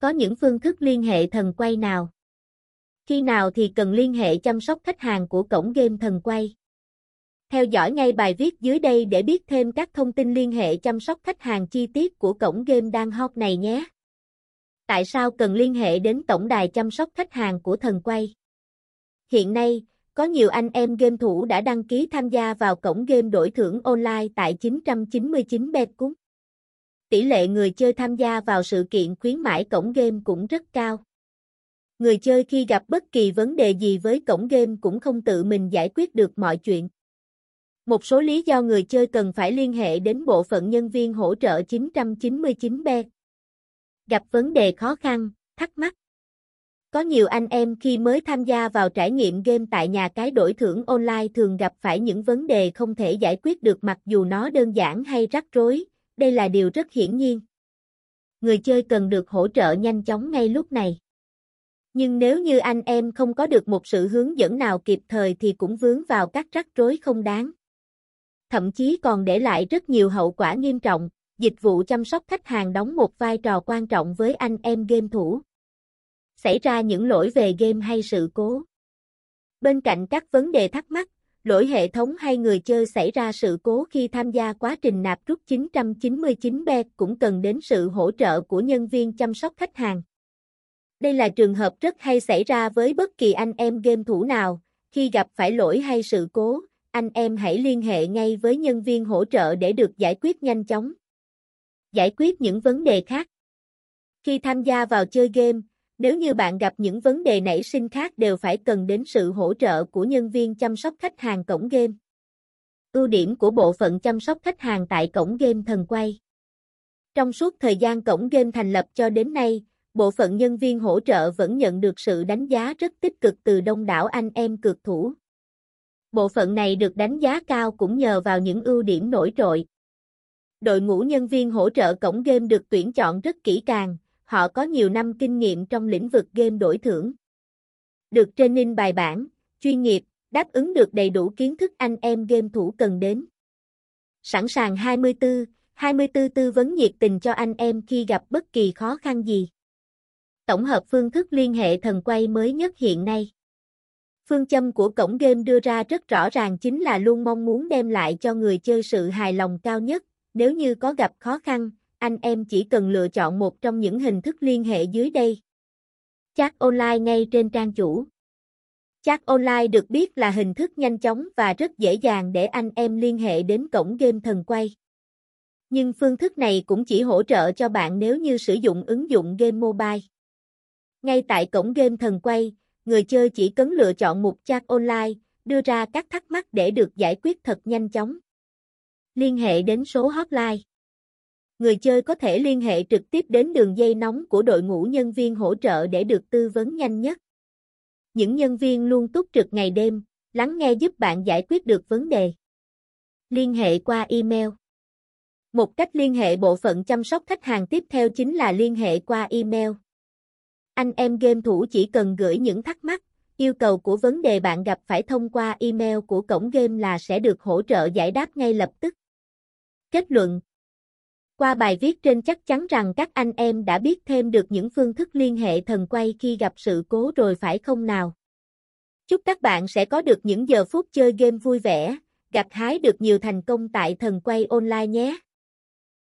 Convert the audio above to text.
Có những phương thức liên hệ thần quay nào? Khi nào thì cần liên hệ chăm sóc khách hàng của cổng game thần quay? Theo dõi ngay bài viết dưới đây để biết thêm các thông tin liên hệ chăm sóc khách hàng chi tiết của cổng game đang hot này nhé. Tại sao cần liên hệ đến tổng đài chăm sóc khách hàng của thần quay? Hiện nay, có nhiều anh em game thủ đã đăng ký tham gia vào cổng game đổi thưởng online tại 999 bet cúng. Tỷ lệ người chơi tham gia vào sự kiện khuyến mãi cổng game cũng rất cao. Người chơi khi gặp bất kỳ vấn đề gì với cổng game cũng không tự mình giải quyết được mọi chuyện. Một số lý do người chơi cần phải liên hệ đến bộ phận nhân viên hỗ trợ 999B. Gặp vấn đề khó khăn, thắc mắc. Có nhiều anh em khi mới tham gia vào trải nghiệm game tại nhà cái đổi thưởng online thường gặp phải những vấn đề không thể giải quyết được mặc dù nó đơn giản hay rắc rối, đây là điều rất hiển nhiên. Người chơi cần được hỗ trợ nhanh chóng ngay lúc này. Nhưng nếu như anh em không có được một sự hướng dẫn nào kịp thời thì cũng vướng vào các rắc rối không đáng. Thậm chí còn để lại rất nhiều hậu quả nghiêm trọng, dịch vụ chăm sóc khách hàng đóng một vai trò quan trọng với anh em game thủ. Xảy ra những lỗi về game hay sự cố. Bên cạnh các vấn đề thắc mắc, lỗi hệ thống hay người chơi xảy ra sự cố khi tham gia quá trình nạp rút 999B cũng cần đến sự hỗ trợ của nhân viên chăm sóc khách hàng. Đây là trường hợp rất hay xảy ra với bất kỳ anh em game thủ nào, khi gặp phải lỗi hay sự cố, anh em hãy liên hệ ngay với nhân viên hỗ trợ để được giải quyết nhanh chóng. Giải quyết những vấn đề khác. Khi tham gia vào chơi game, nếu như bạn gặp những vấn đề nảy sinh khác đều phải cần đến sự hỗ trợ của nhân viên chăm sóc khách hàng cổng game. Ưu điểm của bộ phận chăm sóc khách hàng tại cổng game thần quay. Trong suốt thời gian cổng game thành lập cho đến nay, bộ phận nhân viên hỗ trợ vẫn nhận được sự đánh giá rất tích cực từ đông đảo anh em cược thủ. Bộ phận này được đánh giá cao cũng nhờ vào những ưu điểm nổi trội. Đội ngũ nhân viên hỗ trợ cổng game được tuyển chọn rất kỹ càng, họ có nhiều năm kinh nghiệm trong lĩnh vực game đổi thưởng. Được training bài bản, chuyên nghiệp, đáp ứng được đầy đủ kiến thức anh em game thủ cần đến. Sẵn sàng 24, 24 tư vấn nhiệt tình cho anh em khi gặp bất kỳ khó khăn gì. Tổng hợp phương thức liên hệ thần quay mới nhất hiện nay. Phương châm của cổng game đưa ra rất rõ ràng chính là luôn mong muốn đem lại cho người chơi sự hài lòng cao nhất, nếu như có gặp khó khăn, anh em chỉ cần lựa chọn một trong những hình thức liên hệ dưới đây. Chat online ngay trên trang chủ. Chat online được biết là hình thức nhanh chóng và rất dễ dàng để anh em liên hệ đến cổng game thần quay. Nhưng phương thức này cũng chỉ hỗ trợ cho bạn nếu như sử dụng ứng dụng game mobile. Ngay tại cổng game thần quay, người chơi chỉ cần lựa chọn mục chat online, đưa ra các thắc mắc để được giải quyết thật nhanh chóng. Liên hệ đến số hotline. Người chơi có thể liên hệ trực tiếp đến đường dây nóng của đội ngũ nhân viên hỗ trợ để được tư vấn nhanh nhất. Những nhân viên luôn túc trực ngày đêm, lắng nghe giúp bạn giải quyết được vấn đề. Liên hệ qua email. Một cách liên hệ bộ phận chăm sóc khách hàng tiếp theo chính là liên hệ qua email. Anh em game thủ chỉ cần gửi những thắc mắc, yêu cầu của vấn đề bạn gặp phải thông qua email của cổng game là sẽ được hỗ trợ giải đáp ngay lập tức. Kết luận qua bài viết trên chắc chắn rằng các anh em đã biết thêm được những phương thức liên hệ thần quay khi gặp sự cố rồi phải không nào? Chúc các bạn sẽ có được những giờ phút chơi game vui vẻ, gặt hái được nhiều thành công tại thần quay online nhé.